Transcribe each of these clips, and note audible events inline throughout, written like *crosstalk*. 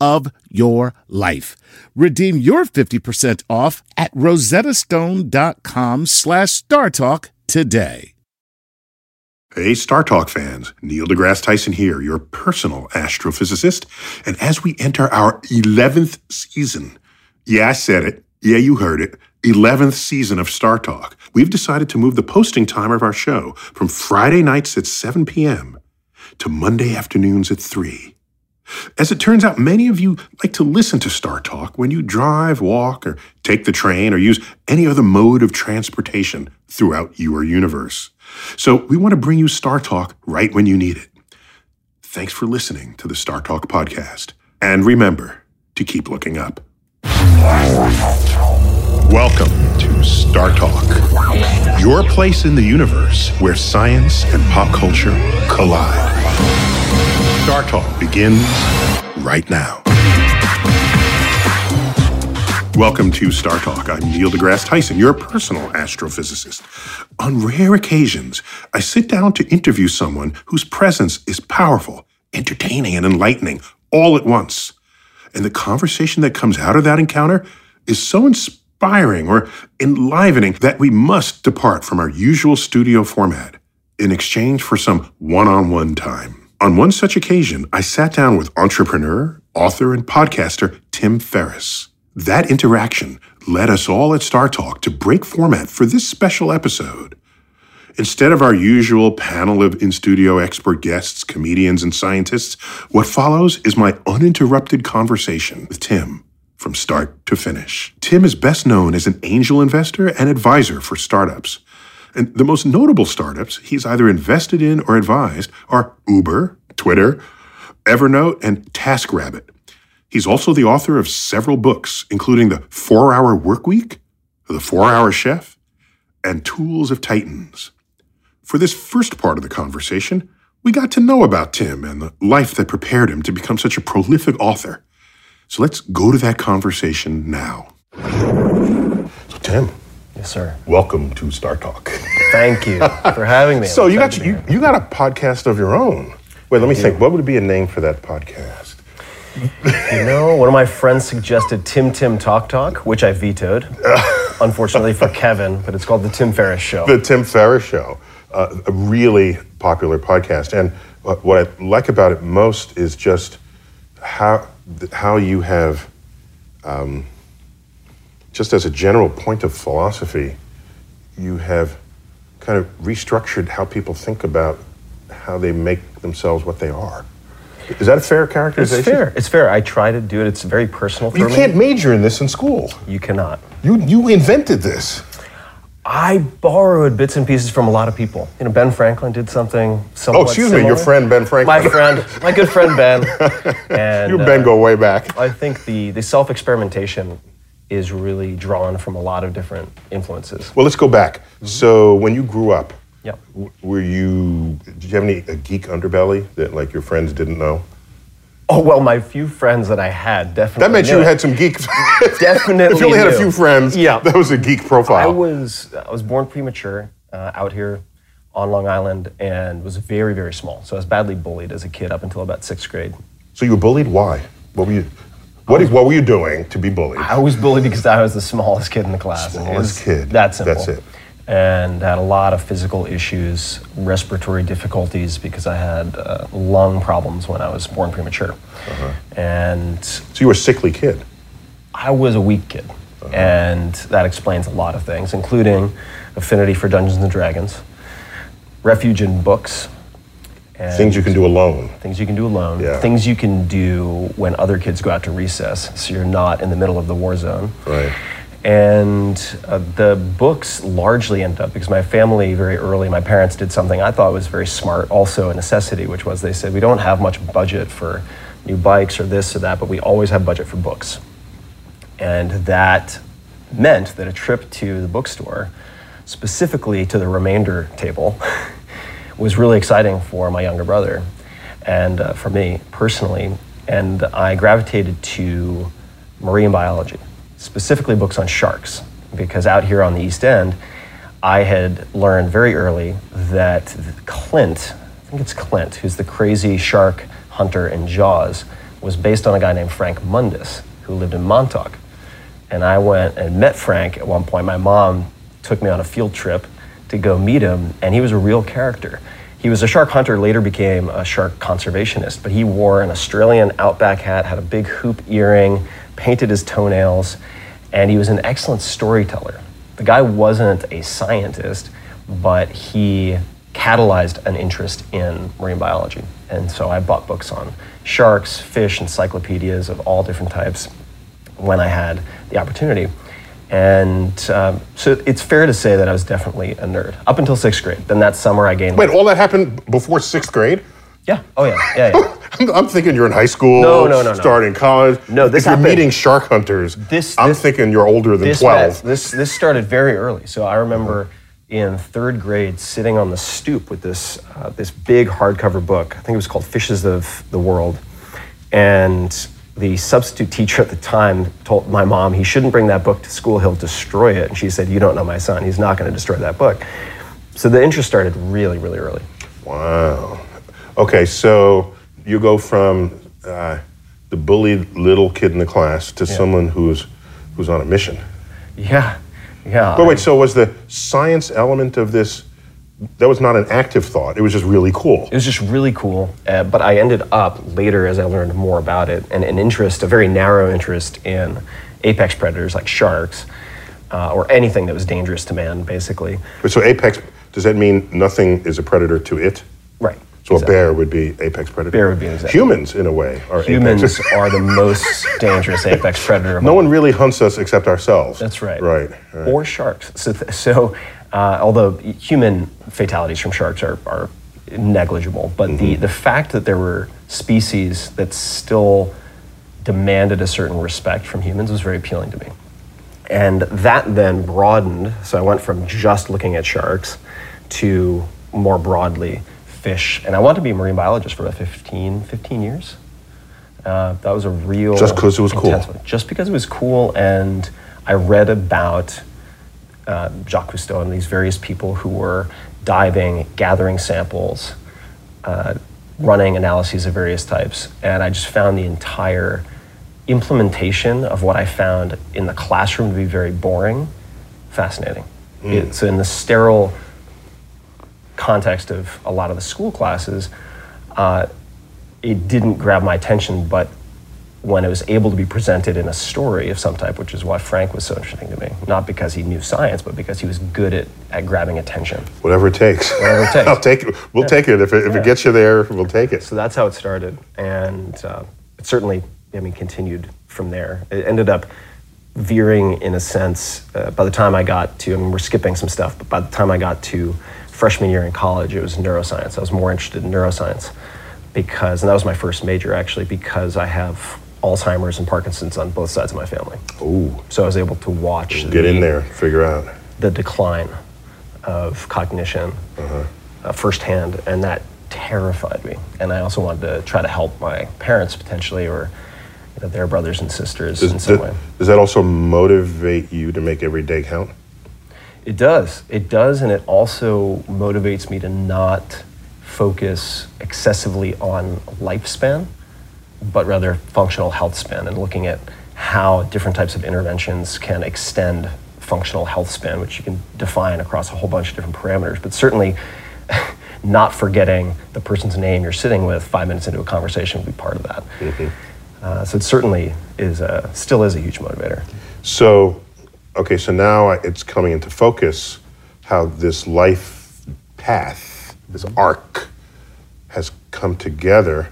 of your life. Redeem your 50% off at rosettastone.com slash startalk today. Hey, StarTalk fans. Neil deGrasse Tyson here, your personal astrophysicist. And as we enter our 11th season, yeah, I said it. Yeah, you heard it. 11th season of Star Talk. We've decided to move the posting time of our show from Friday nights at 7 p.m. to Monday afternoons at 3. As it turns out, many of you like to listen to Star Talk when you drive, walk, or take the train or use any other mode of transportation throughout your universe. So we want to bring you Star Talk right when you need it. Thanks for listening to the Star Talk podcast. And remember to keep looking up. Welcome to Star Talk, your place in the universe where science and pop culture collide. Star Talk begins right now. Welcome to Star Talk. I'm Neil deGrasse Tyson, your personal astrophysicist. On rare occasions, I sit down to interview someone whose presence is powerful, entertaining, and enlightening all at once. And the conversation that comes out of that encounter is so inspiring or enlivening that we must depart from our usual studio format in exchange for some one on one time. On one such occasion, I sat down with entrepreneur, author, and podcaster Tim Ferriss. That interaction led us all at Star Talk to break format for this special episode. Instead of our usual panel of in studio expert guests, comedians, and scientists, what follows is my uninterrupted conversation with Tim from start to finish. Tim is best known as an angel investor and advisor for startups. And the most notable startups he's either invested in or advised are Uber, Twitter, Evernote, and TaskRabbit. He's also the author of several books, including The Four Hour Workweek, The Four Hour Chef, and Tools of Titans. For this first part of the conversation, we got to know about Tim and the life that prepared him to become such a prolific author. So let's go to that conversation now. So, Tim, Yes, sir. welcome to Star Talk. Thank you for having me. *laughs* So I'm you got excited to be you, you got a podcast of your own. Wait, let me think. What would be a name for that podcast? You know, one of my friends suggested Tim Tim Talk Talk, which I vetoed, *laughs* unfortunately for Kevin, but it's called The Tim Ferriss Show. The Tim Ferriss Show, uh, a really popular podcast. And what what I like about it most is just how how you have, um, just as a general point of philosophy, you have kind of restructured how people think about how they make themselves what they are. Is that a fair characterization? it's fair. It's fair. I try to do it. It's very personal for You me. can't major in this in school. You cannot. You you invented this. I borrowed bits and pieces from a lot of people. You know, Ben Franklin did something somewhat Oh, excuse me, your friend Ben Franklin. My friend, my good friend Ben. *laughs* And You and Ben uh, go way back. I think the, the self experimentation is really drawn from a lot of different influences. Well, let's go back. So, when you grew up, Yep. were you? Did you have any a geek underbelly that like your friends didn't know? Oh well, my few friends that I had definitely. That meant knew you it. had some geek. *laughs* Definitely if you only had a few friends, Yeah. that was a geek profile. I was I was born premature uh, out here on Long Island and was very very small. So I was badly bullied as a kid up until about sixth grade. so you were bullied. Why? What were you? What, what were you doing to be bullied? I was bullied because I was the smallest kid in the class. Smallest was kid. That simple. That's it. And had a lot of physical issues, respiratory difficulties because I had uh, lung problems when I was born premature. Uh-huh. And So you were a sickly kid. I was a weak kid. And that explains a lot of things, including affinity for Dungeons and Dragons, refuge in books, and Things you can do alone. things you can do alone, Yeah. things you can do when other kids go out to recess, so you're not in the middle of the war zone. Right. And uh, the books largely end up because my family, very early, my parents did something I thought was very smart, also a necessity, which was they said, We don't have much budget for new bikes or this or that, but we always have budget for books. And that meant that a trip to the bookstore, specifically to the remainder table, *laughs* was really exciting for my younger brother and uh, for me personally. And I gravitated to marine biology, specifically books on sharks, because out here on the East End, I had learned very early that Clint, I think it's Clint, who's the crazy shark hunter in Jaws, was based on a guy named Frank Mundus, who lived in Montauk. And I went and met Frank at one point. My mom took me on a field trip to go meet him, and he was a real character. He was a shark hunter, later became a shark conservationist, but he wore an Australian outback hat, had a big hoop earring, painted his toenails, and he was an excellent storyteller. The guy wasn't a scientist, but he catalyzed an interest in marine biology. And so I bought books on sharks, fish, encyclopedias of all different types when I had the opportunity. And um, so it's fair to say that I was definitely a nerd up until sixth grade. Then that summer I gained. Wait, all that happened before sixth grade? Yeah. Oh yeah. Yeah. yeah. *laughs* I'm, I'm thinking you're in high school. No, no, no, no. Starting college. No, this If you're meeting shark hunters, This- I'm this- thinking you're older than this 12. met- this this started very early. So I remember in third grade sitting on the stoop with this uh, this big hardcover book. I think it was called Fishes of the World, and the substitute teacher at the time told my mom he shouldn't bring that book to school. He'll destroy it. And she said, "You don't know my son. He's not going to destroy that book." So the interest started really, really early. Wow. Okay, so you go from uh, the bullied little kid in the class to someone who's who's on a mission. Yeah, yeah. But wait, so was the science element of this? That was not an active thought. It was just really cool. It was just really cool. Uh, but I ended up later, as I learned more about it, and an interest, a very narrow interest in apex predators like sharks, uh, or anything that was dangerous to man, basically. But so apex, does that mean nothing is a predator to it? Right. So exactly. a bear would be apex predator. Bear would be exactly. Humans, in a way, are Humans apex. *laughs* are the most dangerous apex predator. of No one really hunts us except ourselves. That's right. Right. right. Or sharks. So, th- so uh, although human fatalities from sharks are, are negligible, but the, Mm-hmm. the fact that there were species that still demanded a certain respect from humans was very appealing to me. And that then broadened. So I went from just looking at sharks to more broadly fish. And I wanted to be a marine biologist for about 15, 15 years. Uh, that was a real. Just because it was cool. one. Just because it was cool. And I read about uh, Jacques Cousteau and these various people who were diving, gathering samples, uh, running analyses of various types. And I just found the entire implementation of what I found in the classroom to be very boring, fascinating. It- so, in the sterile context of a lot of the school classes, uh, it didn't grab my attention, but when it was able to be presented in a story of some type, which is why Frank was so interesting to me, not because he knew science, but because he was good at, at grabbing attention. Whatever it takes. Whatever it *laughs* takes. I'll take it. We'll take it. If, it. if it gets you there, we'll take it. So that's how it started, and uh, it certainly, I mean, continued from there. It ended up veering in a sense. Uh, by the time I got to, I mean, we're skipping some stuff, but by the time I got to freshman year in college, it was neuroscience. I was more interested in neuroscience because, and that was my first major actually, because I have Alzheimer's and Parkinson's on both sides of my family. Ooh. So I was able to watch Get in the- there. Figure out. the decline of cognition uh, firsthand, and that terrified me. And I also wanted to try to help my parents potentially, or you know, their brothers and sisters in some that- way. does that also motivate you to make every day count? It does. It does, and it also motivates me to not focus excessively on lifespan, but rather functional health span and looking at how different types of interventions can extend functional health span, which you can define across a whole bunch of different parameters. But certainly, *laughs* not forgetting the person's name you're sitting with five minutes into a conversation would be part of that. Mm-hmm. Uh, so it certainly is a, still is a huge motivator. So, okay, so now it's coming into focus how this life path, this mm-hmm. arc, has come together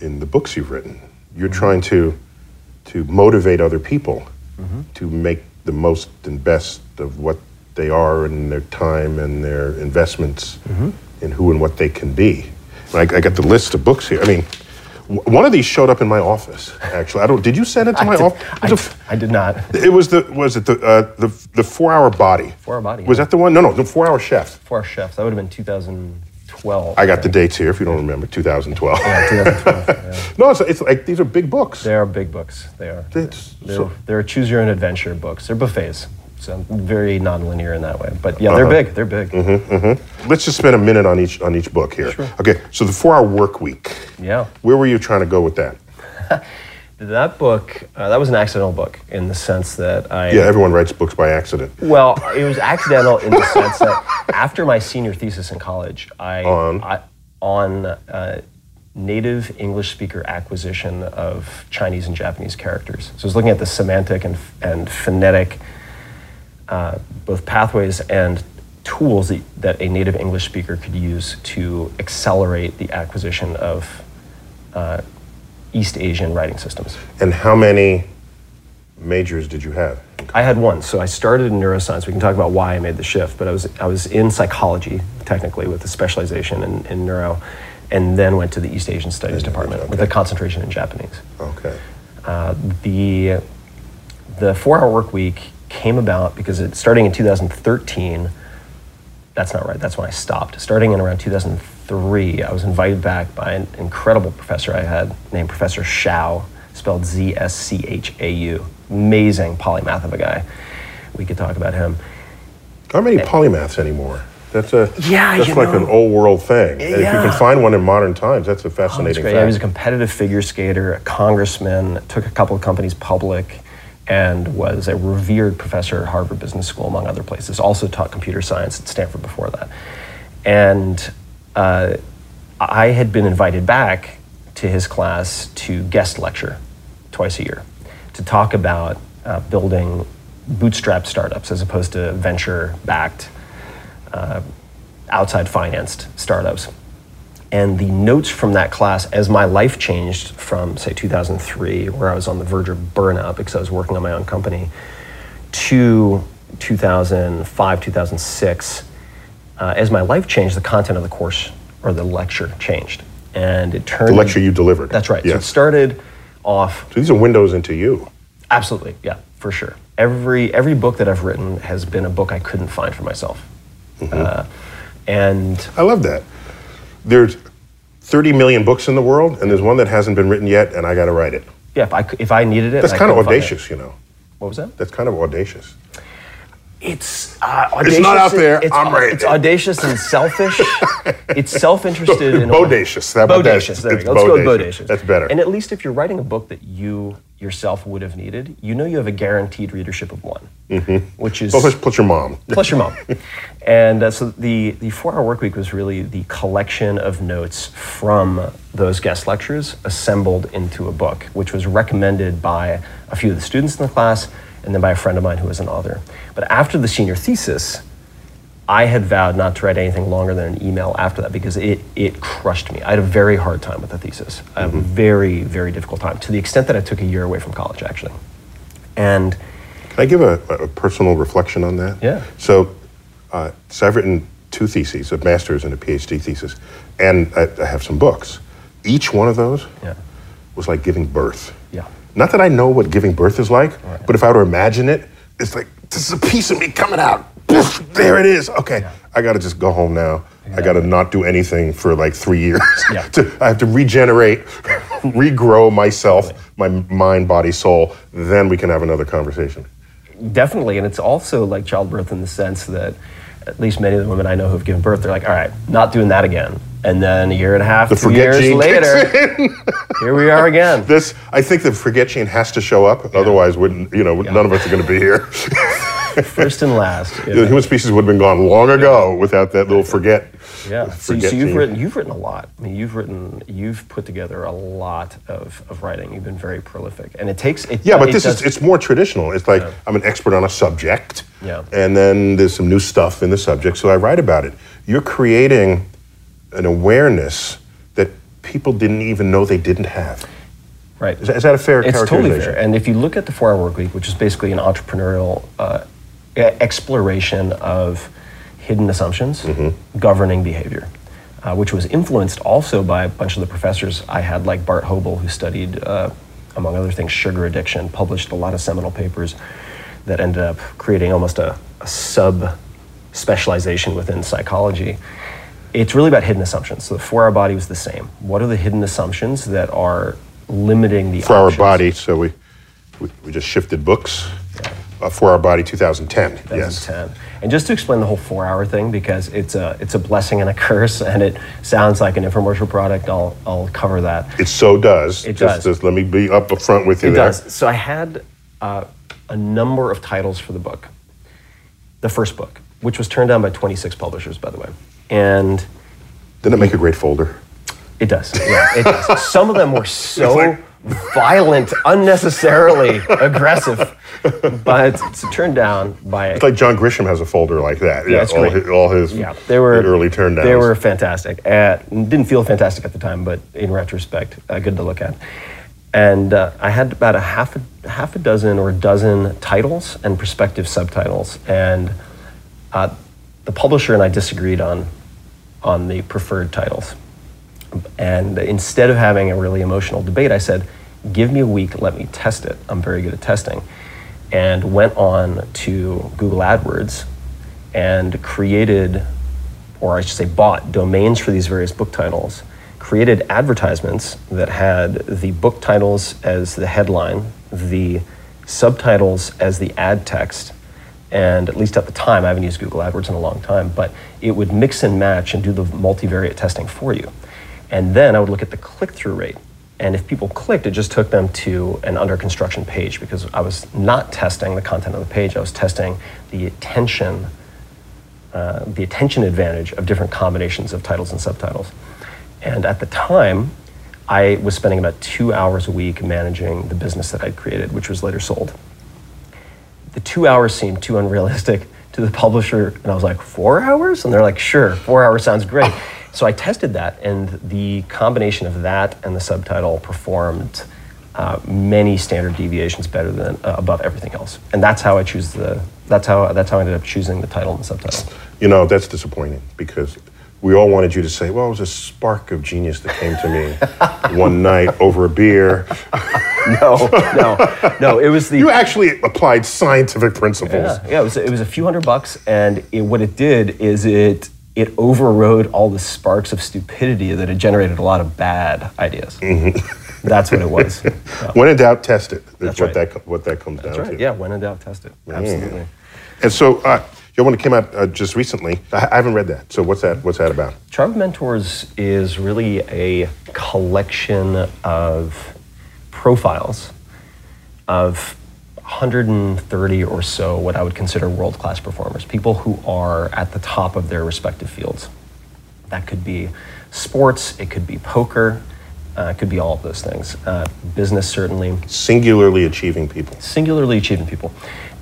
in the books you've written. You're mm-hmm. trying to to motivate other people mm-hmm. to make the most and best of what they are and their time and their investments mm-hmm. in who and what they can be. I, I got the list of books here. I mean, one of these showed up in my office. Actually, I don't. Did you send it to *laughs* my office? I, I, did not. It was the was it the uh, the the four hour body. Four hour body. Was that the one? No, no, the four hour chef. Four hour chef. That would have been 2012. I got the dates here. If you don't remember, 2012. Yeah, 2012. yeah. *laughs* no, it's, it's like these are big books. They are big books. They are. It's, they're, so, they're choose your own adventure books. They're buffets. So very nonlinear in that way. But yeah, they're uh-huh. big. They're big. Mm-hmm, mm-hmm. Let's just spend a minute on each on each book here. Sure. Okay, so the four hour work week. Yeah. Where were you trying to go with that? *laughs* that book, uh, that was an accidental book in the sense that I. Yeah, everyone writes books by accident. Well, *laughs* it was accidental in the sense that after my senior thesis in college, I on I, on uh, native English speaker acquisition of Chinese and Japanese characters. So I was looking at the semantic and and phonetic uh, both pathways and tools that, that, a native English speaker could use to accelerate the acquisition of uh, East Asian writing systems. And how many majors did you have? I had one. So I started in neuroscience. We can talk about why I made the shift, but I was I was in psychology technically with a specialization in, in neuro, and then went to the East Asian Studies department okay. with a concentration in Japanese. Okay. Uh, the the four hour work week came about because it, starting in 2013, that's not right, that's when I stopped. Starting in around 2003, I was invited back by an incredible professor I had named Professor Zschau, spelled Z S C H A U. Amazing polymath of a guy. We could talk about him. How many polymaths anymore? That's a yeah, that's like know, an old world thing. And yeah. if you can find one in modern times, that's a oh, fascinating. Oh, yeah, he was a competitive figure skater, a congressman, took a couple of companies public and was a revered professor at Harvard Business School, among other places. Also taught computer science at Stanford before that. And uh, I had been invited back to his class to guest lecture twice a year to talk about uh, building bootstrap startups as opposed to venture backed, uh, outside financed startups. And the notes from that class, as my life changed from, say, 2003, where I was on the verge of burnout because I was working on my own company, to 2005, 2006, uh, as my life changed, the content of the course or the lecture changed. And it turned. The lecture you delivered. That's right. Yes. So it started off. So these are windows into you. Absolutely, yeah, for sure. Every, every book that I've written has been a book I couldn't find for myself. Mm-hmm. Uh, and I love that there's 30 million books in the world, and there's one that hasn't been written yet, and I got to write it. Yeah, if I, if I needed it, that's kind of audacious, you know. What was that? That's kind of audacious. It's uh, audacious. It's not out there. It's, I'm It's audacious and selfish. *laughs* it's self-interested and bodacious. That, bodacious. There we go. Let's bodacious. go with bodacious. That's better. And at least if you're writing a book that you yourself would have needed, you know you have a guaranteed readership of one, mm-hmm. which is plus, plus your mom. plus your mom. *laughs* and uh, so the the four hour work week was really the collection of notes from those guest lectures assembled into a book, which was recommended by a few of the students in the class and then by a friend of mine who was an author. But after the senior thesis, I had vowed not to write anything longer than an email after that because it, it crushed me. I had a very hard time with the thesis. I had mm-hmm. a very, very difficult time to the extent that I took a year away from college, actually. And can I give a, a personal reflection on that? Yeah. So, uh, so I've written two theses, a master's and a PhD thesis, and I, I have some books. Each one of those yeah. was like giving birth. Not that I know what giving birth is like, right. but if I were to imagine it, it's like this is a piece of me coming out there it is. Okay, yeah. I got to just go home now. I got to not do anything for like three years. Yeah. *laughs* to, I have to regenerate, *laughs* regrow myself, my mind, body, soul. Then we can have another conversation. Definitely, and it's also like childbirth in the sense that at least many of the women I know who've given birth, they're like, all right, not doing that again. And then a year and a half, The two forget years later, here we are again. *laughs* This, I think the forget gene has to show up. Otherwise, wouldn't you know? None of us are going to be here. *laughs* First and last. yeah. the human species would have been gone long ago without that little forget. Yeah. So, forget so you've gene. written you've written a lot. I mean, you've written you've put together a lot of, of writing. You've been very prolific, and it takes it. Yeah, but it this does- is it's more traditional. It's like I'm an expert on a subject, Yeah. and then there's some new stuff in the subject, so I write about it. You're creating an awareness that people didn't even know they didn't have. right. Is that, is that a fair It's totally fair. And if you look at the four hour work week, which is basically an entrepreneurial uh, exploration of hidden assumptions Mm-hmm. governing behavior, uh, which was influenced also by a bunch of the professors I had, like Bart Hoebel, who studied, uh, among other things, sugar addiction, published a lot of seminal papers that ended up creating almost a, a sub specialization within psychology. It's really about hidden assumptions. So the four hour body was the same. What are the hidden assumptions that are limiting the four hour body. So we, we we just shifted books. Uh, four hour body, 2010. Yes. And just to explain the whole four-hour thing, because it's a it's a blessing and a *laughs* curse, and it sounds like an infomercial product. I'll I'll cover that. It so does. It just, does. Just let me be up front with you It there. does. So I had uh, a number of titles for the book. The first book, which was turned down by 26 publishers, by the way, and Didn't it make a great folder? it does. Yeah, it does. Some of them were *laughs* so violent, unnecessarily aggressive, but it's turned down by It's like John Grisham has a folder like that. Yeah, it's all his, all his Yeah, they were early turn downs. They were fantastic. Uh, didn't feel fantastic at the time, but in retrospect, uh, good to look at. And uh, I had about a half a half a dozen or a dozen titles and prospective subtitles, and uh, the publisher and I disagreed on on the preferred titles. And instead of having a really emotional debate, I said, "Give me a week, let me test it. I'm very good at testing." And went on to Google AdWords and created, or I should say, bought domains for these various book titles, created advertisements that had the book titles as the headline, the subtitles as the ad text, and at least at the time, I haven't used Google AdWords in a long time, but it would mix and match and do the multivariate testing for you. And then I would look at the click through rate. And if people clicked, it just took them to an under construction page because I was not testing the content of the page, I was testing the attention uh, the attention advantage of different combinations of titles and subtitles. And at the time, I was spending about two hours a week managing the business that I'd created, which was later sold. The two hours seemed too unrealistic *laughs* to the publisher, and I was like, four hours? And they're like, sure, four hours sounds great. So I tested that, and the combination of that and the subtitle performed uh, many standard deviations better than uh, above everything else. And that's how I choose the. That's how that's how I ended up choosing the title and the subtitle. You know, that's disappointing because we all wanted you to say, well, it was a spark of genius that came to me *laughs* one night over a beer. No, no, no. It was the You actually applied scientific principles. Yeah, yeah. It was it was a few hundred bucks, and it, what it did is it it overrode all the sparks of stupidity that had generated a lot of bad ideas. Mm-hmm. That's what it was. Yeah. *laughs* When in doubt, test it. That's, what right. that what that comes That's down right. to. Yeah, when in doubt, test it. Absolutely. And so, uh, your one that came out uh, just recently. I, I haven't read that. So what's that? What's that about? Tribe of Mentors is really a collection of profiles of 130 or so what I would consider world class performers, people who are at the top of their respective fields. That could be sports, it could be poker, uh, it could be all of those things. Uh, business, certainly Singularly achieving people. singularly achieving people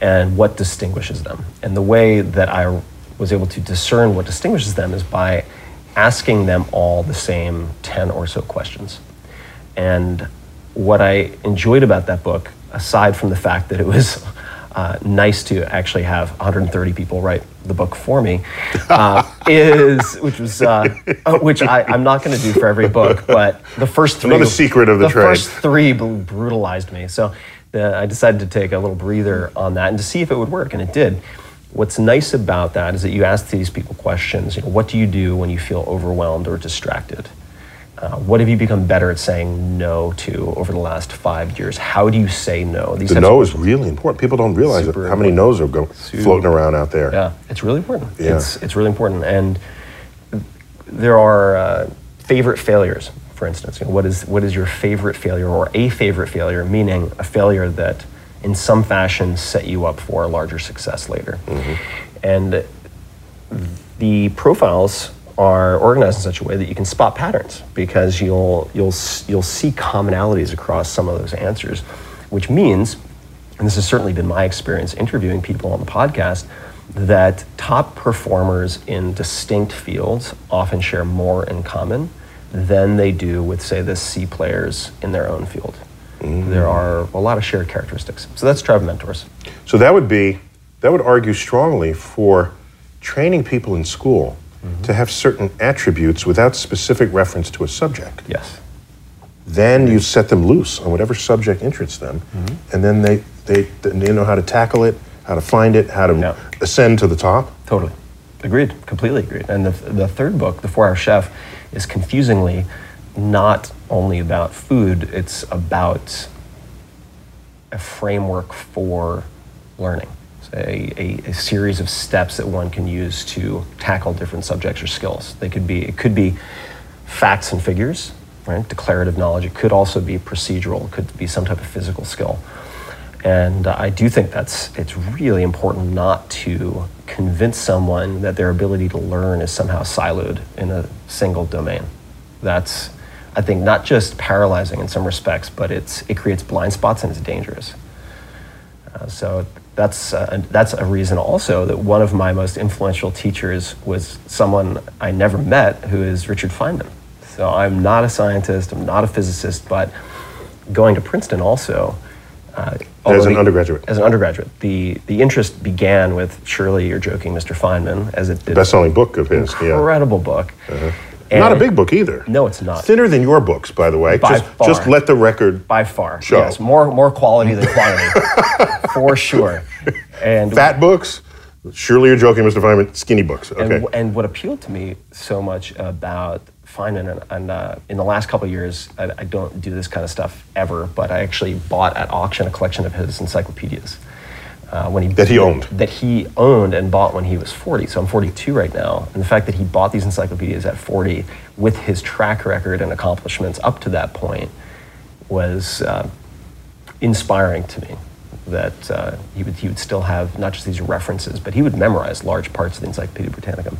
and what distinguishes them. And the way that I was able to discern what distinguishes them is by asking them all the same 10 or so questions. And what I enjoyed about that book, aside from the fact that it was uh, nice to actually have 130 people write the book for me, uh, *laughs* is which was uh, uh, which I, I'm not going to do for every book, but the first three Another secret of the trade. first three br- brutalized me. So uh, I decided to take a little breather on that and to see if it would work, and it did. What's nice about that is that you ask these people questions. You know, what do you do when you feel overwhelmed or distracted? Uh, what have you become better at saying no to over the last five years? How do you say no? These the no is really important. People don't realize how many no's are go- floating around out there. Yeah, it's really important. Yeah. It's, it's really important. And there are uh, favorite failures, for instance. You know, what, is, what is your favorite failure or a favorite failure, meaning a failure that in some fashion set you up for a larger success later? Mm-hmm. And the profiles are organized in such a way that you can spot patterns because you'll you'll you'll see commonalities across some of those answers, which means, and this has certainly been my experience interviewing people on the podcast, that top performers in distinct fields often share more in common than they do with say the C players in their own field. Mm. There are a lot of shared characteristics. So that's tribe mentors. So that would be that would argue strongly for training people in school mm-hmm. to have certain attributes without specific reference to a subject. Yes. Then you set them loose on whatever subject interests them, mm-hmm. and then they, they, they know how to tackle it, how to find it, how to yeah. ascend to the top. Totally. Agreed. Completely agreed. And the, the third book, The Four Hour Chef, is confusingly not only about food, it's about a framework for learning a, a, a, series of steps that one can use to tackle different subjects or skills. They could be it could be facts and figures, right? Declarative knowledge. It could also be procedural. It could be some type of physical skill. And uh, I do think that's it's really important not to convince someone that their ability to learn is somehow siloed in a single domain. That's I think not just paralyzing in some respects, but it's it creates blind spots and it's dangerous. Uh, so that's uh, that's a reason also that one of my most influential teachers was someone I never met, who is Richard Feynman. So I'm not a scientist, I'm not a physicist, but going to Princeton also. Uh, as an the, undergraduate. As an undergraduate, the the interest began with surely you're joking, Mr. Feynman, as it did. Best-selling book of his. Incredible yeah. book. Uh-huh. And not a big book either. No, it's not. Thinner than your books, by the way. By just, far. just let the record by far. Show. Yes, more more quality than quantity, *laughs* for sure. And fat books. Surely you're joking, Mr. Feynman. Skinny books. Okay. And, and what appealed to me so much about Feynman, and, and uh, in the last couple of years, I, I don't do this kind of stuff ever, but I actually bought at auction a collection of his encyclopedias uh, when he that he owned that he owned and bought when he was 40. So I'm 42 right now, and the fact that he bought these encyclopedias at 40 with his track record and accomplishments up to that point was uh, inspiring to me. That uh, he would he would still have not just these references, but he would memorize large parts of the Encyclopedia Britannica.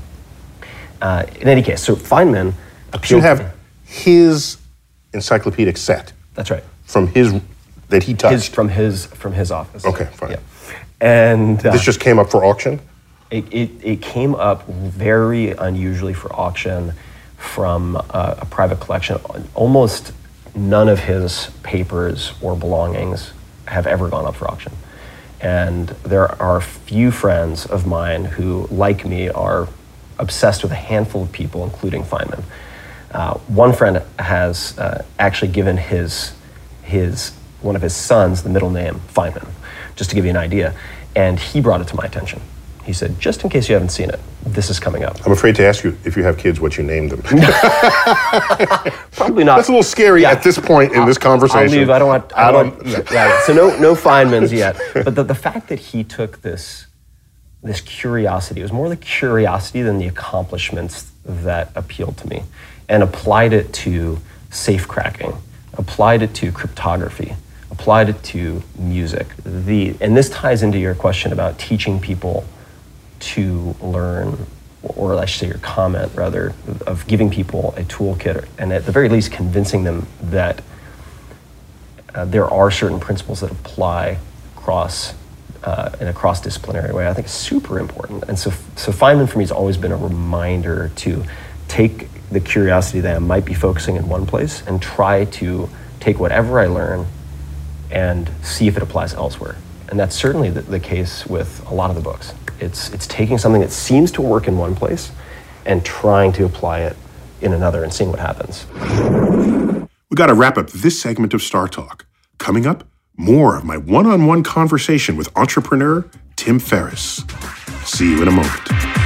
Uh, in any case, so Feynman appealed. you have his encyclopedic set. That's right. From his that he touched. His, from his from his office. Okay, fine. Yeah. And uh, this just came up for auction. It, it, it came up very unusually for auction from a, a private collection. Almost none of his papers or belongings have ever gone up for auction. And there are few friends of mine who, like me, are obsessed with a handful of people, including Feynman. Uh, one friend has uh, actually given his, his, one of his sons the middle name Feynman just to give you an idea. And he brought it to my attention. He said, just in case you haven't seen it, this is coming up. I'm afraid to ask you if you have kids what you named them. *laughs* Probably not. That's a little scary yeah. at this point in I'll, this conversation. I'll leave. I don't want. I don't want yeah, yeah. So no, no Feynmans yet. But the, the fact that he took this, this curiosity, it was more the curiosity than the accomplishments that appealed to me, and applied it to safe cracking, applied it to cryptography, applied it to music. The, and this ties into your question about teaching people to learn, or I should say your comment rather, of giving people a toolkit and at the very least convincing them that uh, there are certain principles that apply across uh, in a cross-disciplinary way. I think is super important. And so, so Feynman for me has always been a reminder to take the curiosity that I might be focusing in one place and try to take whatever I learn and see if it applies elsewhere. And that's certainly the, the, case with a lot of the books. It's, it's taking something that seems to work in one place and trying to apply it in another and seeing what happens. We got to wrap up this segment of Star Talk. Coming up, more of my one on one conversation with entrepreneur Tim Ferriss. See you in a moment.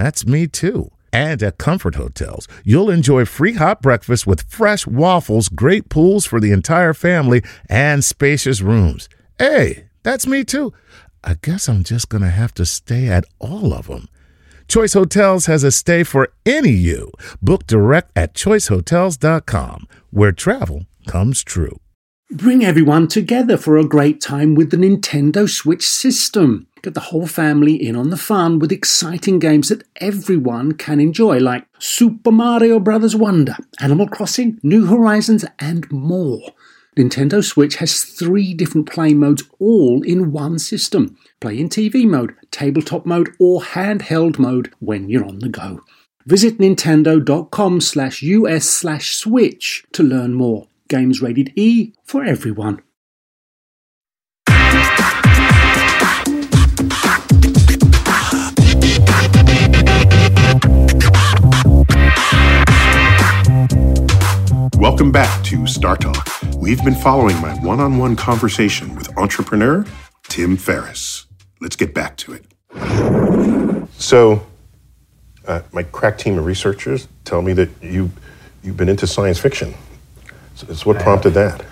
That's me too. And at Comfort Hotels, you'll enjoy free hot breakfast with fresh waffles, great pools for the entire family, and spacious rooms. Hey, that's me too. I guess I'm just going to have to stay at all of them. Choice Hotels has a stay for any you. Book direct at choicehotels.com, where travel comes true. Bring everyone together for a great time with the Nintendo Switch system. Get the whole family in on the fun with exciting games that everyone can enjoy, like Super Mario Bros. Wonder, Animal Crossing, New Horizons, and more. Nintendo Switch has three different play modes all in one system play in TV mode, tabletop mode, or handheld mode when you're on the go. Visit nintendo.com slash us slash switch to learn more. Games rated E for everyone. Welcome back to Star Talk. We've been following my one on one conversation with entrepreneur Tim Ferriss. Let's get back to it. So, uh, my crack team of researchers tell me that you, you've been into science fiction. So, so what prompted that?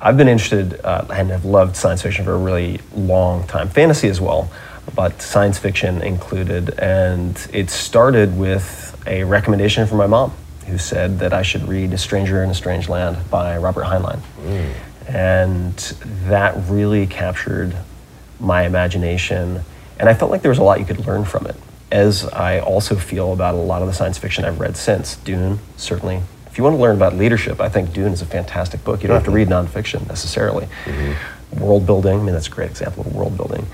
I've been interested uh, and have loved science fiction for a really long time, fantasy as well, but science fiction included. And it started with a recommendation from my mom, who said that I should read A Stranger in a Strange Land by Robert Heinlein. Mm. And that really captured my imagination. And I felt like there was a lot you could learn from it, as I also feel about a lot of the science fiction I've read since. Dune, certainly. If you want to learn about leadership, I think Dune is a fantastic book. You don't mm-hmm. have to read nonfiction necessarily. Mm-hmm. World building, I mean, that's a great example of world building.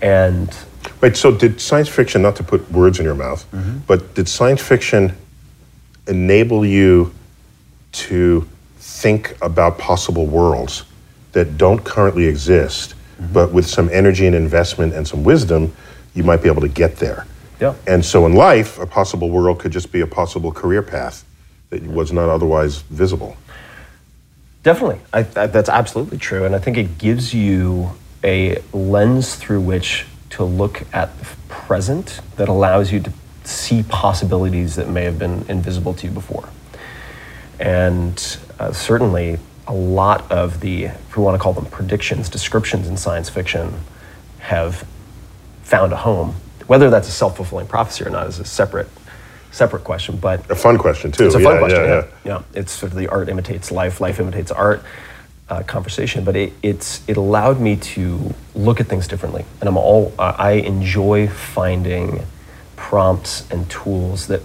And. Wait, so did science fiction, not to put words in your mouth, mm-hmm. but did science fiction enable you to think about possible worlds that don't currently exist, mm-hmm. but with some energy and investment and some wisdom, you might be able to get there. Yeah. And so in life, a possible world could just be a possible career path that was not otherwise visible. Definitely. I, I, that's absolutely true. And I think it gives you a lens through which to look at the present that allows you to see possibilities that may have been invisible to you before. And uh, certainly, a lot of the, if we want to call them predictions, descriptions in science fiction have found a home. Whether that's a self fulfilling prophecy or not is a separate separate question, but a fun question too. It's a fun yeah, question. Yeah, yeah. yeah, It's sort of the art imitates life, life imitates art uh, conversation. But it, it's it allowed me to look at things differently, and I'm all uh, I enjoy finding prompts and tools that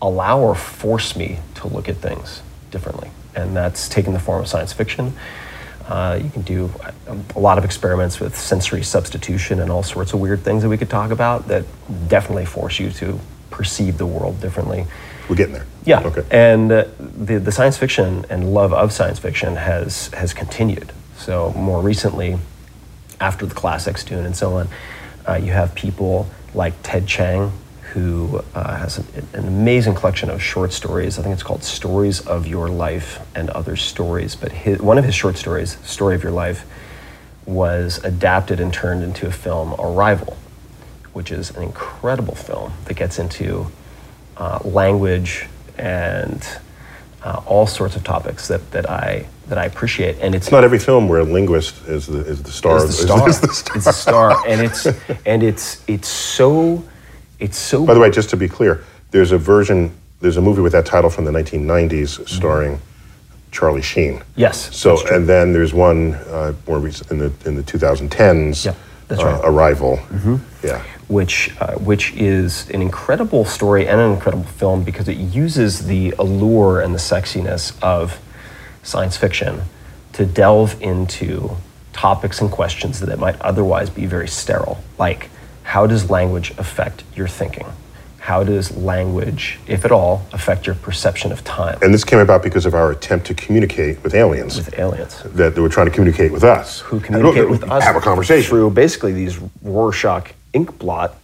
allow or force me to look at things differently. And that's taken the form of science fiction. Uh, you can do a, a lot of experiments with sensory substitution and all sorts of weird things that we could talk about that definitely force you to perceive the world differently. We're getting there. Yeah. Okay. And uh, the, the science fiction and love of science fiction has, has continued. So, more recently, after the classics, Dune and so on, uh, you have people like Ted Chiang, who uh, has an, an, amazing collection of short stories. I think it's called Stories of Your Life and Other Stories. But his, one of his short stories, Story of Your Life, was adapted and turned into a film, Arrival, which is an incredible film that gets into uh, language and uh, all sorts of topics that, that I that I appreciate. And it's not every film where a linguist is the is the star. Is the star. Is, *laughs* is the star. It's a star, and it's and it's it's so it's so. By the way, just to be clear, there's a version. There's a movie with that title from the 1990s starring mm-hmm. Charlie Sheen. Yes. So and then there's one uh, more recent in the in the 2010s. Yeah, that's uh, right. Arrival. Mm-hmm. Yeah. Which uh, which is an incredible story and an incredible film because it uses the allure and the sexiness of science fiction to delve into topics and questions that might otherwise be very sterile, like how does language affect your thinking? How does language, if at all, affect your perception of time? And this came about because of our attempt to communicate with aliens. With aliens. That they were trying to communicate with us. Who communicate with us. Have a conversation. Through basically these Rorschach ink blot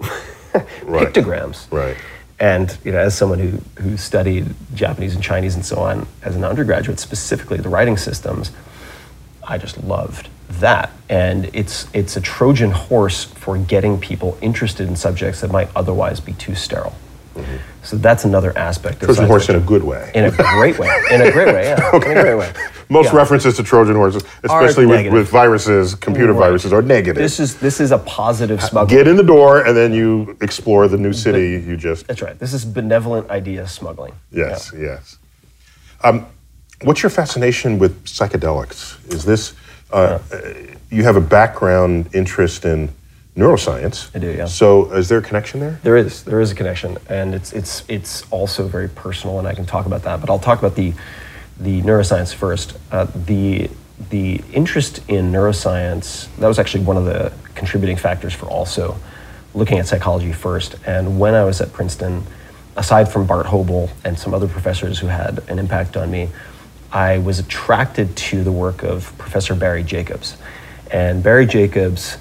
right. pictograms. Right. And you know, as someone who, who studied Japanese and Chinese and so on as an undergraduate, specifically the writing systems, I just loved that. And it's it's a Trojan horse for getting people interested in subjects that might otherwise be too sterile. Mm-hmm. So that's another aspect of Trojan horse fiction. in a good way. In a great way. In a great way, yeah. okay. *laughs* In a great way. Most yeah. references to Trojan horses, especially with, with, viruses, computer right. viruses, are negative. This is this is a positive smuggling. Get in the door and then you explore the new city you just. That's right. This is benevolent idea smuggling. Yes, yeah. yes. Um, what's your fascination with psychedelics? Is this uh, you have a background interest in neuroscience. I do, yeah. So is there a connection there? There is. There is a connection, and it's it's it's also very personal, and I can talk about that. But I'll talk about the the neuroscience first. Uh, the the interest in neuroscience that was actually one of the contributing factors for also looking at psychology first. And when I was at Princeton, aside from Bart Hoebel and some other professors who had an impact on me, I was attracted to the work of Professor Barry Jacobs. And Barry Jacobs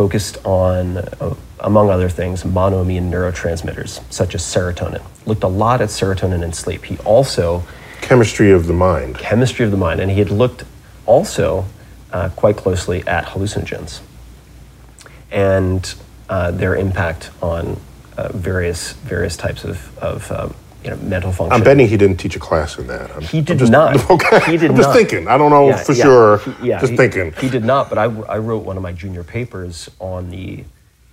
focused on, uh, among other things, monoamine neurotransmitters, such as serotonin. Looked a lot at serotonin and sleep. He also chemistry of the mind. Chemistry of the mind, and he had looked also uh, quite closely at hallucinogens and uh, their impact on uh, various various types of, of um, you know, mental function. I'm betting he didn't teach a class in that. I'm, he did just, not. *laughs* Okay. He did I'm just not. thinking. I don't know yeah, for yeah. sure. He, yeah, just he, thinking. He did not, but I, I wrote one of my junior papers on the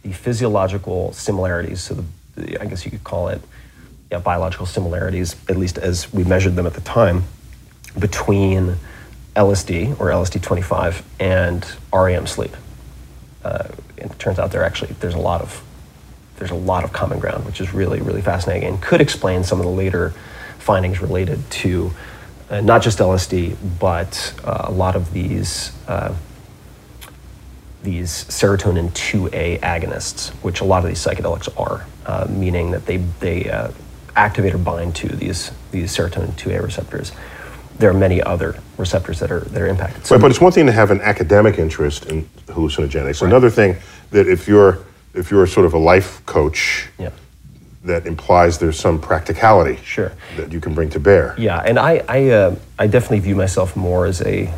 the physiological similarities. So the, the I guess you could call it yeah, biological similarities, at least as we measured them at the time, between LSD or LSD 25 and REM sleep. Uh, it turns out there actually there's a lot of there's a lot of common ground, which is really really fascinating and could explain some of the later findings related to uh, not just LSD but uh, a lot of these uh, these serotonin 2A agonists, which a lot of these psychedelics are, uh, meaning that they they uh, activate or bind to these these serotonin 2A receptors. There are many other receptors that are that are impacted. So right, but it's one thing to have an academic interest in hallucinogenics. Right. Another thing that if you're if you're sort of a life coach, yeah. that implies there's some practicality sure. that you can bring to bear. Yeah, and I I, uh, I definitely view myself more as a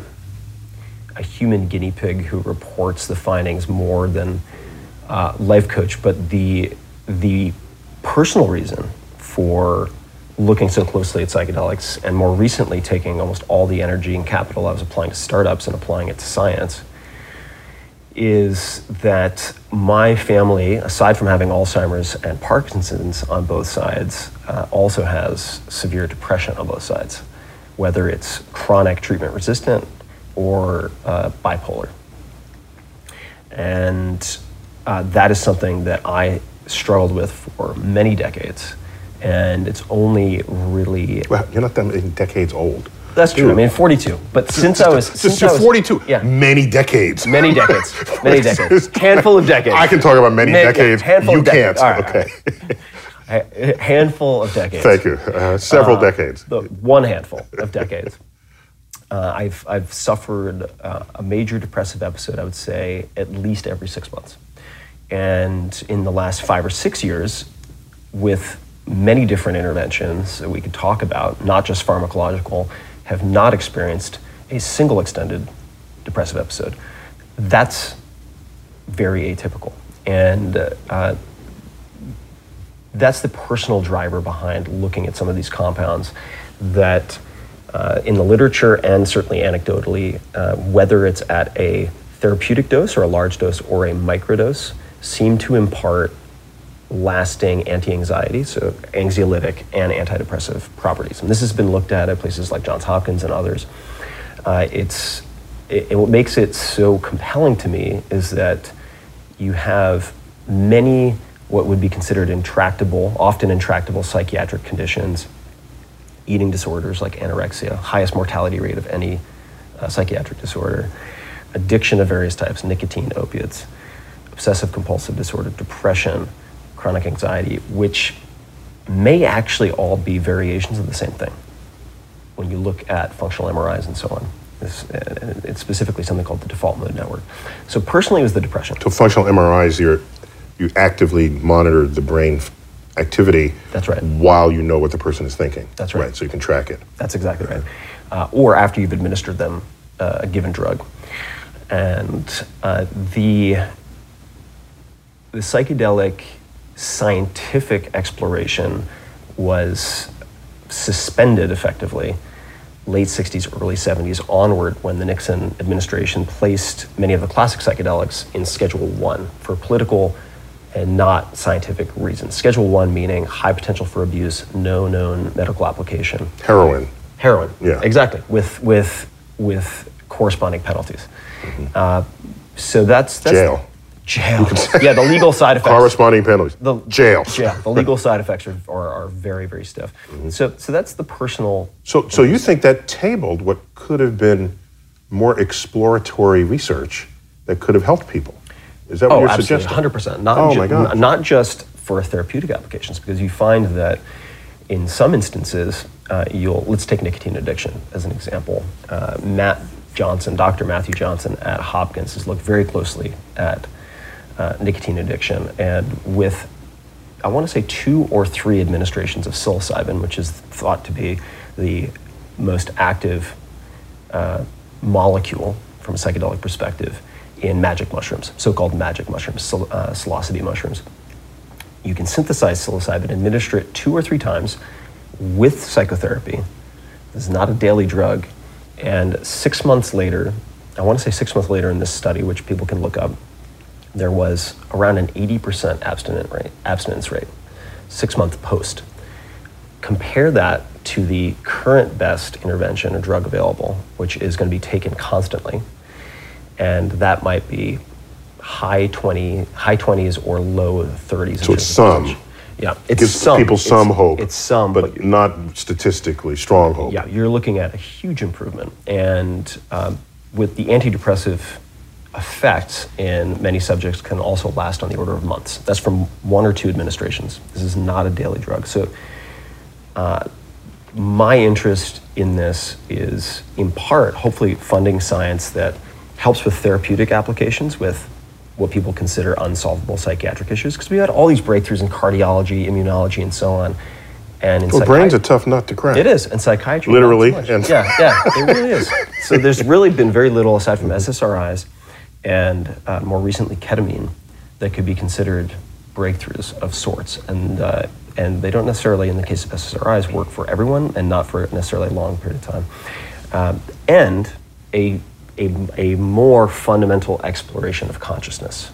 a human guinea pig who reports the findings more than uh, life coach. But the the personal reason for looking so closely at psychedelics and more recently taking almost all the energy and capital I was applying to startups and applying it to science is that my family, aside from having Alzheimer's and Parkinson's on both sides, uh, also has severe depression on both sides, whether it's chronic treatment resistant or uh, bipolar. And uh, that is something that I struggled with for many decades. And it's only really. Well, you're not that many decades old. That's true. I mean, 42. But since I was since you're I was, 42. yeah, Many decades. many decades, many *laughs* decades, handful of decades. I can talk about many Many- decades. handful you of decades. can't. All right, okay. *laughs* A handful of decades. Thank you. Uh, several decades. The one handful of decades. *laughs* Uh, I've, I've suffered uh, a major depressive episode, I would say, at least every six months. And in the last five or six years, with many different interventions that we could talk about, not just pharmacological, have not experienced a single extended depressive episode. That's very atypical. And uh, that's the personal driver behind looking at some of these compounds that uh, in the literature and certainly anecdotally, uh, whether it's at a therapeutic dose or a large dose or a microdose, seem to impart lasting anti-anxiety, so anxiolytic and antidepressive properties. And this has been looked at at places like Johns Hopkins and others. Uh, it's it, what makes it so compelling to me is that you have many what would be considered intractable, often intractable psychiatric conditions, eating disorders like anorexia, highest mortality rate of any uh, psychiatric disorder, addiction of various types, nicotine, opiates, obsessive compulsive disorder, depression, chronic anxiety, which may actually all be variations of the same thing when you look at functional MRIs and so on. It's, uh, it's specifically something called the default mode network. So personally, it was the depression. So functional MRIs, you're, you actively monitor the brain activity. That's right. While you know what the person is thinking. That's right. Right. So you can track it. That's exactly right. Uh, or after you've administered them uh, a given drug. And uh, the, the psychedelic scientific exploration was suspended effectively late 60s, early 70s onward when the Nixon administration placed many of the classic psychedelics in Schedule 1 for political and not scientific reasons. Schedule 1 meaning high potential for abuse, no known medical application Heroin. heroin. Yeah. exactly. With with with corresponding penalties. Uh, so that's, that's Jail. Jail. *laughs* yeah, the legal side effects. Corresponding penalties. The Jail. Yeah, the *laughs* legal side effects are, are, are very very stiff. Mm-hmm. So so that's the personal. So, so you think that tabled what could have been more exploratory research that could have helped people? Is that what Oh, you're absolutely, suggesting? hundred percent. Not Oh ju- my n- not just for therapeutic applications, because you find that in some instances, uh, you'll let's take nicotine addiction as an example. Uh, Matt Johnson, Dr. Matthew Johnson at Hopkins, has looked very closely at uh, nicotine addiction, and with I want to say two or three administrations of psilocybin, which is thought to be the most active uh, molecule from a psychedelic perspective in magic mushrooms, so-called magic mushrooms, psil- uh, psilocybin mushrooms. You can synthesize psilocybin, administer it two or three times with psychotherapy. This is not a daily drug. And six months later, I want to say six months later in this study, which people can look up, there was around an 80% abstinent rate, abstinence rate, six month post. Compare that to the current best intervention or drug available, which is going to be taken constantly, and that might be high 20, high 20s or low 30s. in So it's some. Yeah, it's Gives some. people some It's- hope. It's some, but, not statistically strong hope. yeah, you're looking at a huge improvement. And um, with the antidepressive effects in many subjects can also last on the order of months. That's from one or two administrations. This is not a daily drug. So uh, my interest in this is in part hopefully funding science that helps with therapeutic applications with what people consider unsolvable psychiatric issues because we had all these breakthroughs in cardiology immunology and so on and in Well, brain's a tough nut to crack. it is, and psychiatry. Literally, not so much. and- yeah, yeah, it really is. So there's really been very little aside from SSRIs, and uh, more recently ketamine, that could be considered breakthroughs of sorts, and uh, and they don't necessarily, in the case of SSRIs, work for everyone, and not for necessarily a long period of time, um, and a, a a more fundamental exploration of consciousness.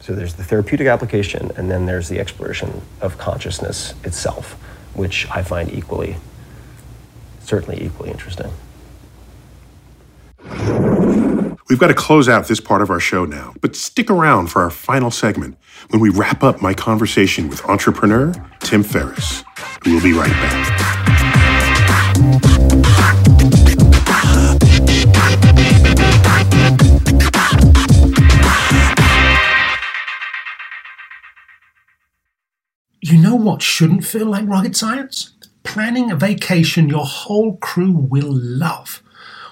So there's the therapeutic application, and then there's the exploration of consciousness itself, which I find equally, certainly equally interesting. We've got to close out this part of our show now, but stick around for our final segment when we wrap up my conversation with entrepreneur Tim Ferriss. We'll be right back. You know what shouldn't feel like rocket science? Planning a vacation your whole crew will love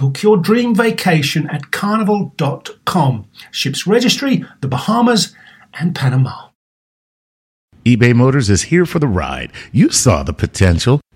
Book your dream vacation at carnival.com. Ships registry, the Bahamas, and Panama eBay Motors is here for the ride. You saw the potential.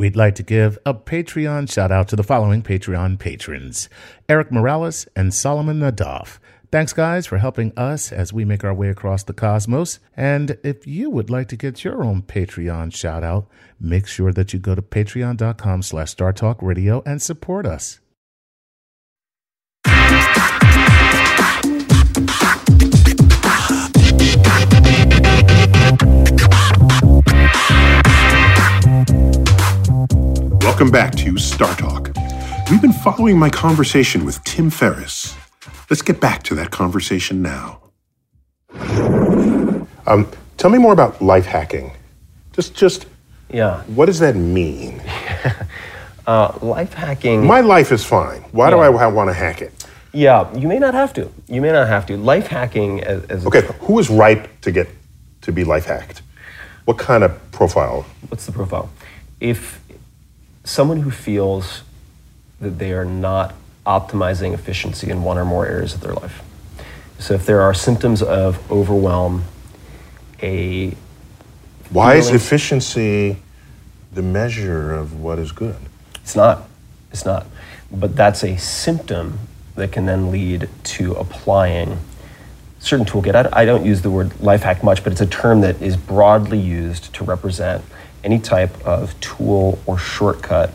We'd like to give a Patreon shout out to the following Patreon patrons Eric Morales and Solomon Nadaf. Thanks, guys, for helping us as we make our way across the cosmos. And if you would like to get your own Patreon shout out, make sure that you go to patreon.com slash startalkradio and support us. Welcome back to Star Talk. We've been following my conversation with Tim Ferriss. Let's get back to that conversation now. Um, tell me more about life hacking. Just, just, yeah. What does that mean? *laughs* uh, life hacking. My life is fine. Why yeah. do I want to hack it? Yeah, you may not have to. You may not have to. Life hacking as, as okay. Who is ripe to get to be life hacked? What kind of profile? What's the profile? If someone who feels that they are not optimizing efficiency in one or more areas of their life. So if there are symptoms of overwhelm, a why is efficiency the measure of what is good? It's not. It's not. But that's a symptom that can then lead to applying certain toolkit. I, I don't use the word life hack much, but it's a term that is broadly used to represent any type of tool or shortcut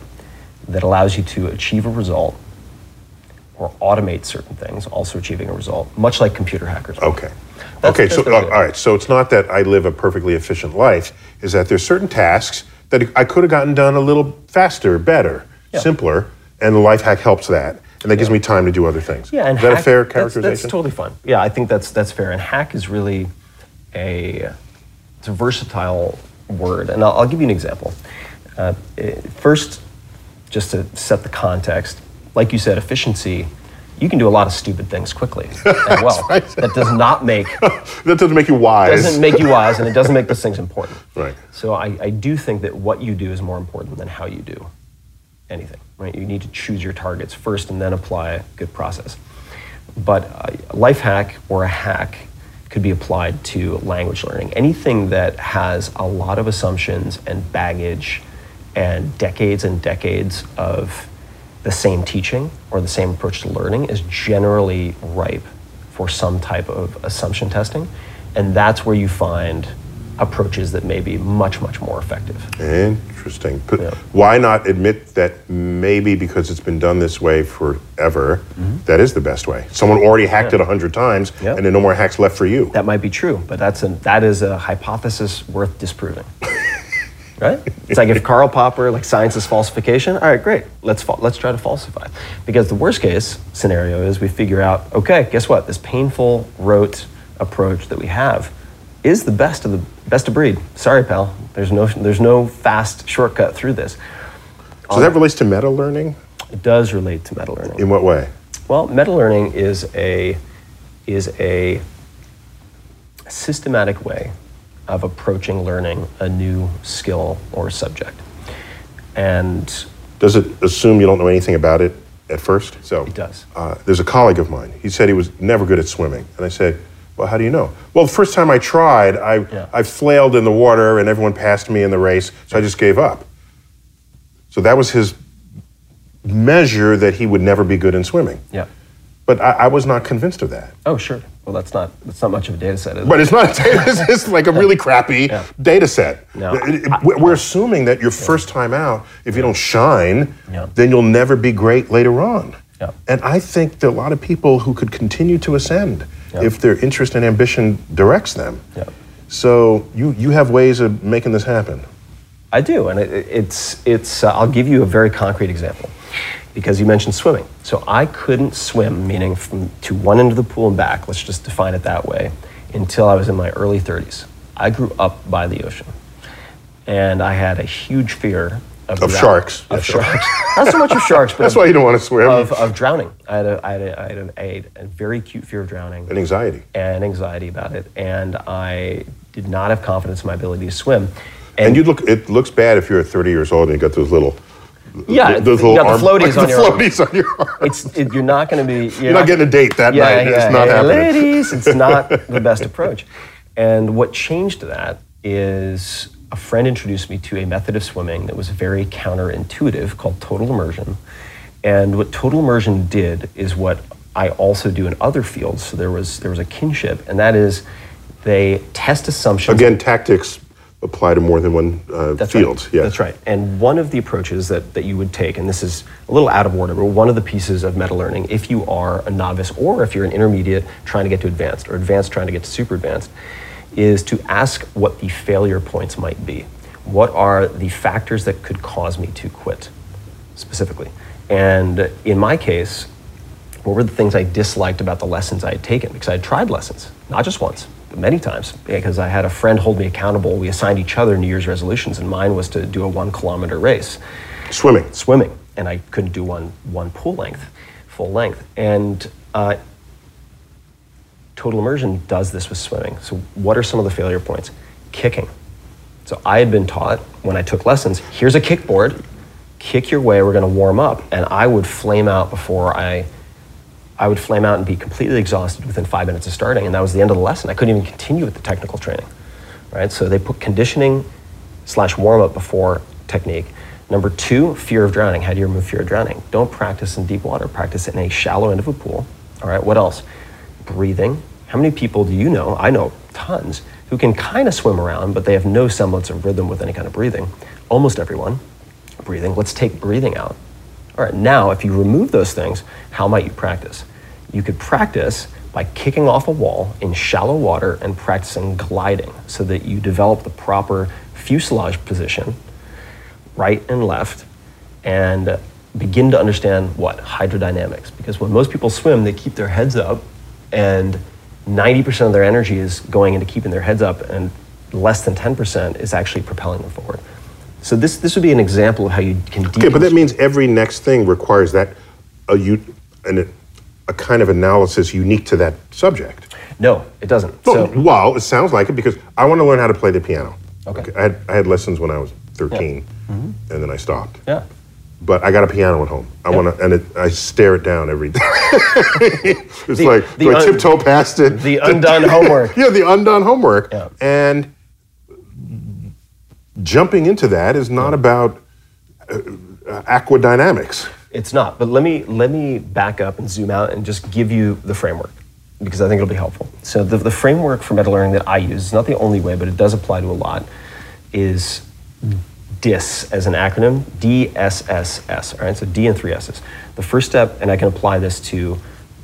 that allows you to achieve a result or automate certain things, also achieving a result, much like computer hackers. Okay. That's, okay, so uh, all right. So it's not that I live a perfectly efficient life; is that there's certain tasks that I could have gotten done a little faster, better, yeah. simpler, and the life hack helps that, and that gives me time to do other things. Yeah, and is hack, a fair characterization? That's, that's totally fine. Yeah, I think that's that's fair. And hack is really a it's a versatile word, and I'll, I'll give you an example. Uh, first, just to set the context, like you said, efficiency you can do a lot of stupid things quickly *laughs* as well. right. That does not make *laughs* that doesn't make you wise. doesn't make you wise, and it doesn't make those things important. *laughs* Right. So I, I do think that what you do is more important than how you do anything. Right. You need to choose your targets first, and then apply a good process. But a life hack or a hack could be applied to language learning. Anything that has a lot of assumptions and baggage and decades and decades of the same teaching or the same approach to learning is generally ripe for some type of assumption testing. And that's where you find approaches that may be much, much more effective. Interesting. But Yeah. Why not admit that maybe because it's been done this way forever, that is the best way? Someone already hacked it a hundred times, Mm-hmm. Yeah. and there are no more hacks left for you. That might be true, but that's a, that is a hypothesis worth disproving. *laughs* right? It's like if Karl Popper, like science is falsification. All right, great. Let's fa- let's try to falsify. Because the worst case scenario is we figure out, okay, guess what? This painful rote approach that we have is the best of the best of breed. Sorry, pal. There's no there's no fast shortcut through this. so that relates to meta learning. It does relate to meta learning. In what way? Well, meta learning is a is a systematic way of approaching learning a new skill or subject. And Does it assume you don't know anything about it at first? So It does. Uh, there's a colleague of mine. He said he was never good at swimming, and I said, "Well, how do you know?" Well, the first time I tried, I Yeah. I flailed in the water, and everyone passed me in the race, so I just gave up. So that was his measure that he would never be good in swimming. yeah. But I, I was not convinced of that. Oh, sure. Well, that's not that's not much of a data set, is But it? it's not. A data, set, it's like a really crappy Yeah. data set. No. It- it- we're assuming that your first time out, if you don't shine, Yeah. then you'll never be great later on. Yeah. And I think that a lot of people who could continue to ascend Yeah. if their interest and ambition directs them. Yeah. So you you have ways of making this happen. I do, and it, it's it's. Uh, I'll give you a very concrete example, because you mentioned swimming. So I couldn't swim, meaning from to one end of the pool and back. Let's just define it that way, until I was in my early 30s. I grew up by the ocean, and I had a huge fear of, Of sharks. Of sharks. *laughs* Not so much of sharks, but *laughs* That's of, why you don't want to swim. of, of drowning. I had a, I had a, I had a, a, a very acute fear of drowning and anxiety. and anxiety about it, and I did not have confidence in my ability to swim. And you look. It looks bad if you're 30 years old and you got those little. Yeah, those you little got the floaties like on the your arm. floaties on your arm. it's it, you're not going to be you're, You're not getting a date that yeah, night. Yeah, it's not hey, happening. ladies, it's not *laughs* the best approach. And what changed that is a friend introduced me to a method of swimming that was very counterintuitive called total immersion. And what total immersion did is what I also do in other fields. So there was there was a kinship, and that is they test assumptions. Again, tactics apply to more than one uh, That's field. Right. Yes. That's right. And one of the approaches that, that you would take, and this is a little out of order, but one of the pieces of meta learning, if you are a novice or if you're an intermediate trying to get to advanced or advanced trying to get to super advanced, is to ask what the failure points might be. What are the factors that could cause me to quit specifically? And in my case, what were the things I disliked about the lessons I had taken? Because I had tried lessons, not just once, but many times. Because I had a friend hold me accountable. We assigned each other New Year's resolutions, and mine was to do a one kilometer race, Swimming. swimming, and I couldn't do one one pool length, full length. And uh, total immersion does this with swimming. So, what are some of the failure points? Kicking. So, I had been taught when I took lessons here's a kickboard, kick your way, we're going to warm up. And I would flame out before I. I would flame out and be completely exhausted within five minutes of starting, and that was the end of the lesson. I couldn't even continue with the technical training, right? So they put conditioning slash warm up before technique. Number two, fear of drowning. How do you remove fear of drowning? Don't practice in deep water. Practice in a shallow end of a pool. All right. What else? Breathing. How many people do you know? I know tons who can kind of swim around, but they have no semblance of rhythm with any kind of breathing. Almost everyone. Breathing. Let's take breathing out. All right, now if you remove those things, how might you practice? You could practice by kicking off a wall in shallow water and practicing gliding so that you develop the proper fuselage position, right and left, and begin to understand what? Hydrodynamics. Because when most people swim, they keep their heads up, and 90% of their energy is going into keeping their heads up, and less than 10% is actually propelling them forward. So this, this would be an example of how you can Okay, but that means every next thing requires that a you and a kind of analysis unique to that subject. No, it doesn't. So, So well, it sounds like it because I want to learn how to play the piano. Okay. I had, I had lessons when I was 13, mm-hmm. and then I stopped. yeah. But I got a piano at home. I want to, and it, I stare it down every day. *laughs* it's The- like, the do I un- tiptoe past it? the undone homework. *laughs* yeah, the undone homework. Yeah. And jumping into that is not about uh, uh, aquadynamics. It's not. But let me let me back up and zoom out and just give you the framework because I think it'll be helpful. So the, the framework for meta learning that I use is not the only way, but it does apply to a lot. Is DISS as an acronym, D-S-S-S. All right, so D and three S's. The first step, and I can apply this to,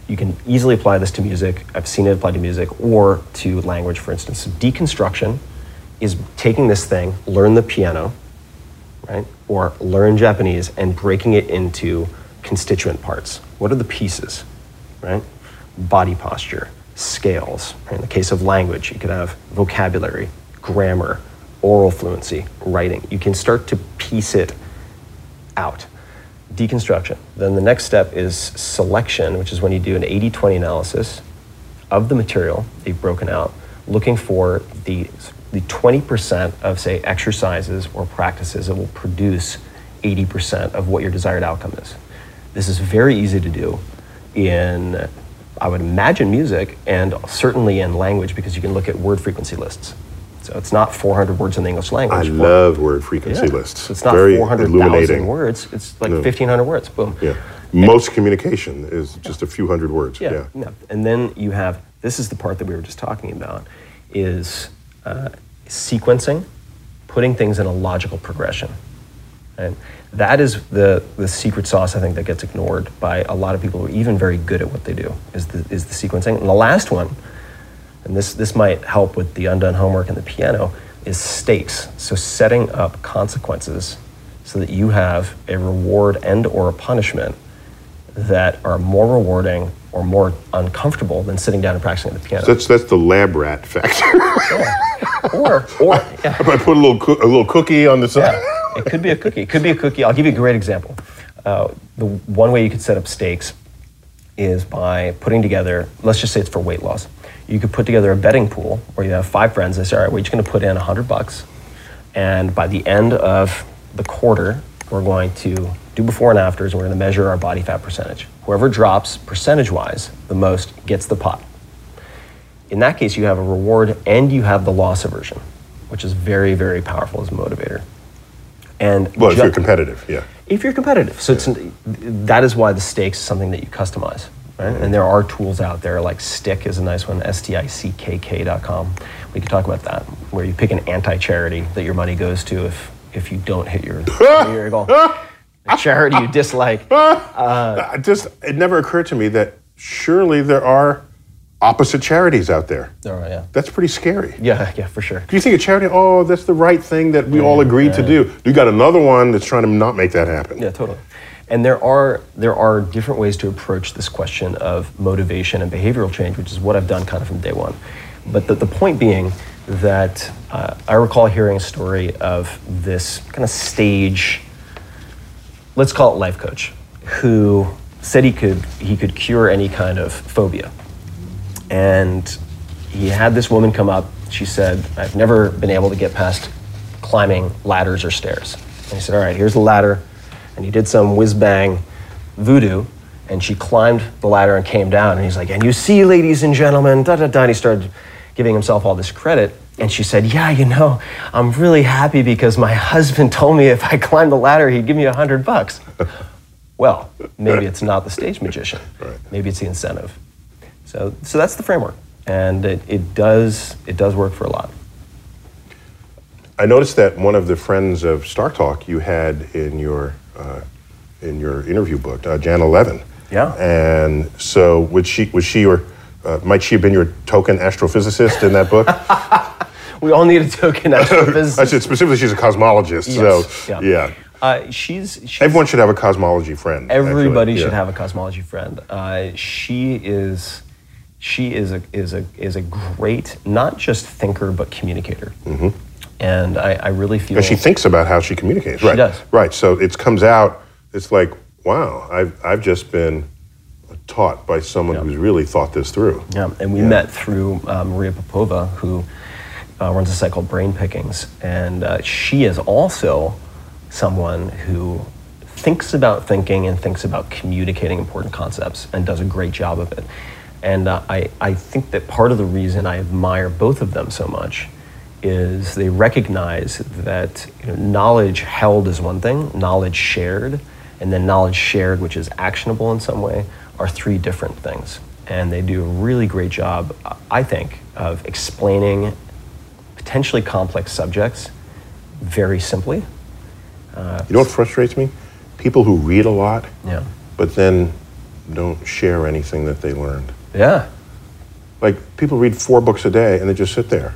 you can easily apply this to music. I've seen it applied to music or to language, for instance. So deconstruction is taking this thing, learn the piano, right? Or learn Japanese and breaking it into constituent parts. What are the pieces, right? Body posture, scales. Right? In the case of language, you could have vocabulary, grammar, oral fluency, writing. You can start to piece it out. Deconstruction. Then the next step is selection, which is when you do an 80 20 analysis of the material that you've broken out, looking for the, the 20% of, say, exercises or practices that will produce 80% of what your desired outcome is. This is very easy to do in, I would imagine, music and certainly in language because you can look at word frequency lists. So it's not 400 words in the English language. I love word frequency yeah. lists. So it's not Very 400,000 words. It's like No. 1,500 words. Boom. Yeah. Most communication is just a few hundred words. Yeah, yeah. And then you have this is the part that we were just talking about is uh, sequencing, putting things in a logical progression. And that is the, the secret sauce I think that gets ignored by a lot of people who are even very good at what they do is the, is the sequencing. And the last one, and this, this might help with the undone homework and the piano, is stakes. So setting up consequences so that you have a reward and or a punishment that are more rewarding or more uncomfortable than sitting down and practicing the piano. That's that's the lab rat factor. or, or yeah, *laughs* if I put a little coo- a little cookie on the side. yeah, it could be a cookie. It could be a cookie. I'll give you a great example. Uh, the one way you could set up stakes is by putting together, let's just say it's for weight loss. You could put together a betting pool where you have five friends and say, all right, we're each going to put in 100 bucks. And by the end of the quarter, we're going to do before and afters, and we're going to measure our body fat percentage. Whoever drops percentage wise the most gets the pot. In that case, you have a reward and you have the loss aversion, which is very, very powerful as a motivator. And Well, if you're competitive, yeah. if you're competitive. So it's, that is why the stakes is something that you customize. Right? And there are tools out there like Stick is a nice one, S-T-I-C-K-K.com. We can talk about that, where you pick an anti-charity that your money goes to if, if you don't hit your, *laughs* your goal. A charity you dislike. *laughs* I uh, just it never occurred to me that surely there are opposite charities out there. Right, yeah. That's pretty scary. Yeah, *laughs* yeah, for sure. Do you think a charity? Oh, that's the right thing that we all agreed to do. You got another one that's trying to not make that happen. Yeah, totally. And there are there are different ways to approach this question of motivation and behavioral change, which is what I've done kind of from day one. But the, the point being that uh, I recall hearing a story of this kind of stage, let's call it life coach, who said he could he could cure any kind of phobia. And he had this woman come up. She said, I've never been able to get past climbing ladders or stairs. And he said, All right, here's the ladder. And he did some whiz bang voodoo. And she climbed the ladder and came down. And he's like, And you see, ladies and gentlemen, da da da. And he started giving himself all this credit. And she said, Yeah, you know, I'm really happy because my *laughs* husband told me if I climbed the ladder, he'd give me a hundred bucks. well, maybe it's not the stage magician. *laughs* Maybe it's the incentive. So, so that's the framework, and it, it does it does work for a lot. I noticed that one of the friends of Star Talk you had in your uh, in your interview book, uh, Janna Levin. Yeah. And so, was she was she your uh, might she have been your token astrophysicist in that book? *laughs* We all need a token *laughs* astrophysicist. I said specifically, she's a cosmologist. Yes, So yeah. yeah. Uh, she's, she's everyone should have a cosmology friend. everybody should have a cosmology friend. Uh, she is she is a is a is a great not just thinker but communicator. And I, I really feel. And she thinks about how she communicates. right. does. Right. So it comes out. It's like, wow, I've I've just been taught by someone who's really thought this through. Yeah, and we met through uh, Maria Popova, who uh, runs a site called Brain Pickings, and uh, she is also someone who thinks about thinking and thinks about communicating important concepts and does a great job of it. And uh, I, I think that part of the reason I admire both of them so much is they recognize that you know, knowledge held is one thing, knowledge shared, and then knowledge shared, which is actionable in some way, are three different things. And they do a really great job, I think, of explaining potentially complex subjects very simply. Uh, you know what frustrates me? People who read a lot, yeah. but then don't share anything that they learned. Yeah. Like people read four books a day and they just sit there.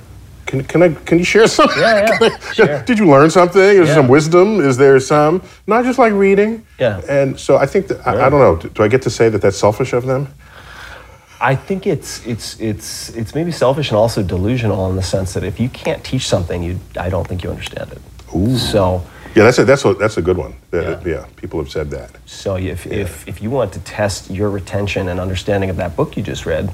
Can, can I can you share something? Yeah, yeah. *laughs* sure. Did you learn something? Is there Yeah. some wisdom? Is there some not just like reading? Yeah. And so I think that I, I don't know. Do I get to say that that's selfish of them? I think it's it's it's it's maybe selfish and also delusional in the sense that if you can't teach something, you I don't think you understand it. Ooh. So Yeah, that's a that's a that's a good one. Yeah. yeah, people have said that. so if, if if you want to test your retention and understanding of that book you just read,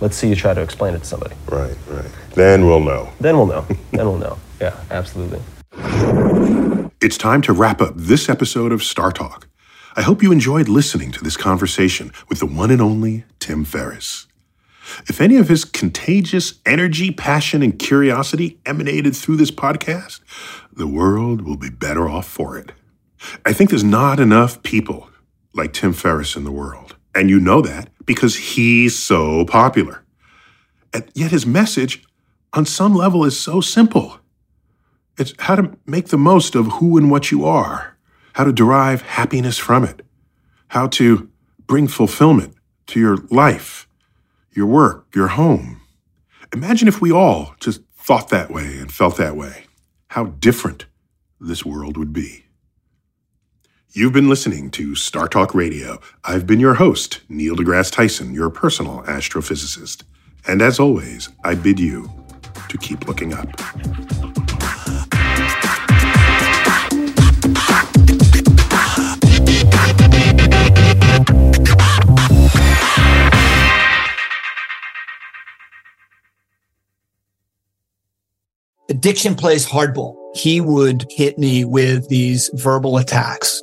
let's see you try to explain it to somebody. Right, right. Then we'll know. Then we'll know. then we'll know. *laughs* Yeah, absolutely. It's time to wrap up this episode of Star Talk. I hope you enjoyed listening to this conversation with the one and only Tim Ferriss. If any of his contagious energy, passion, and curiosity emanated through this podcast, the world will be better off for it. I think there's not enough people like Tim Ferriss in the world. And you know that because he's so popular. And yet his message, on some level, is so simple. It's how to make the most of who and what you are, how to derive happiness from it, how to bring fulfillment to your life, your work, your home. Imagine if we all just thought that way and felt that way, how different this world would be. You've been listening to Star Talk Radio. I've been your host, Neil deGrasse Tyson, your personal astrophysicist. And as always, I bid you to keep looking up. addiction plays hardball. He would hit me with these verbal attacks.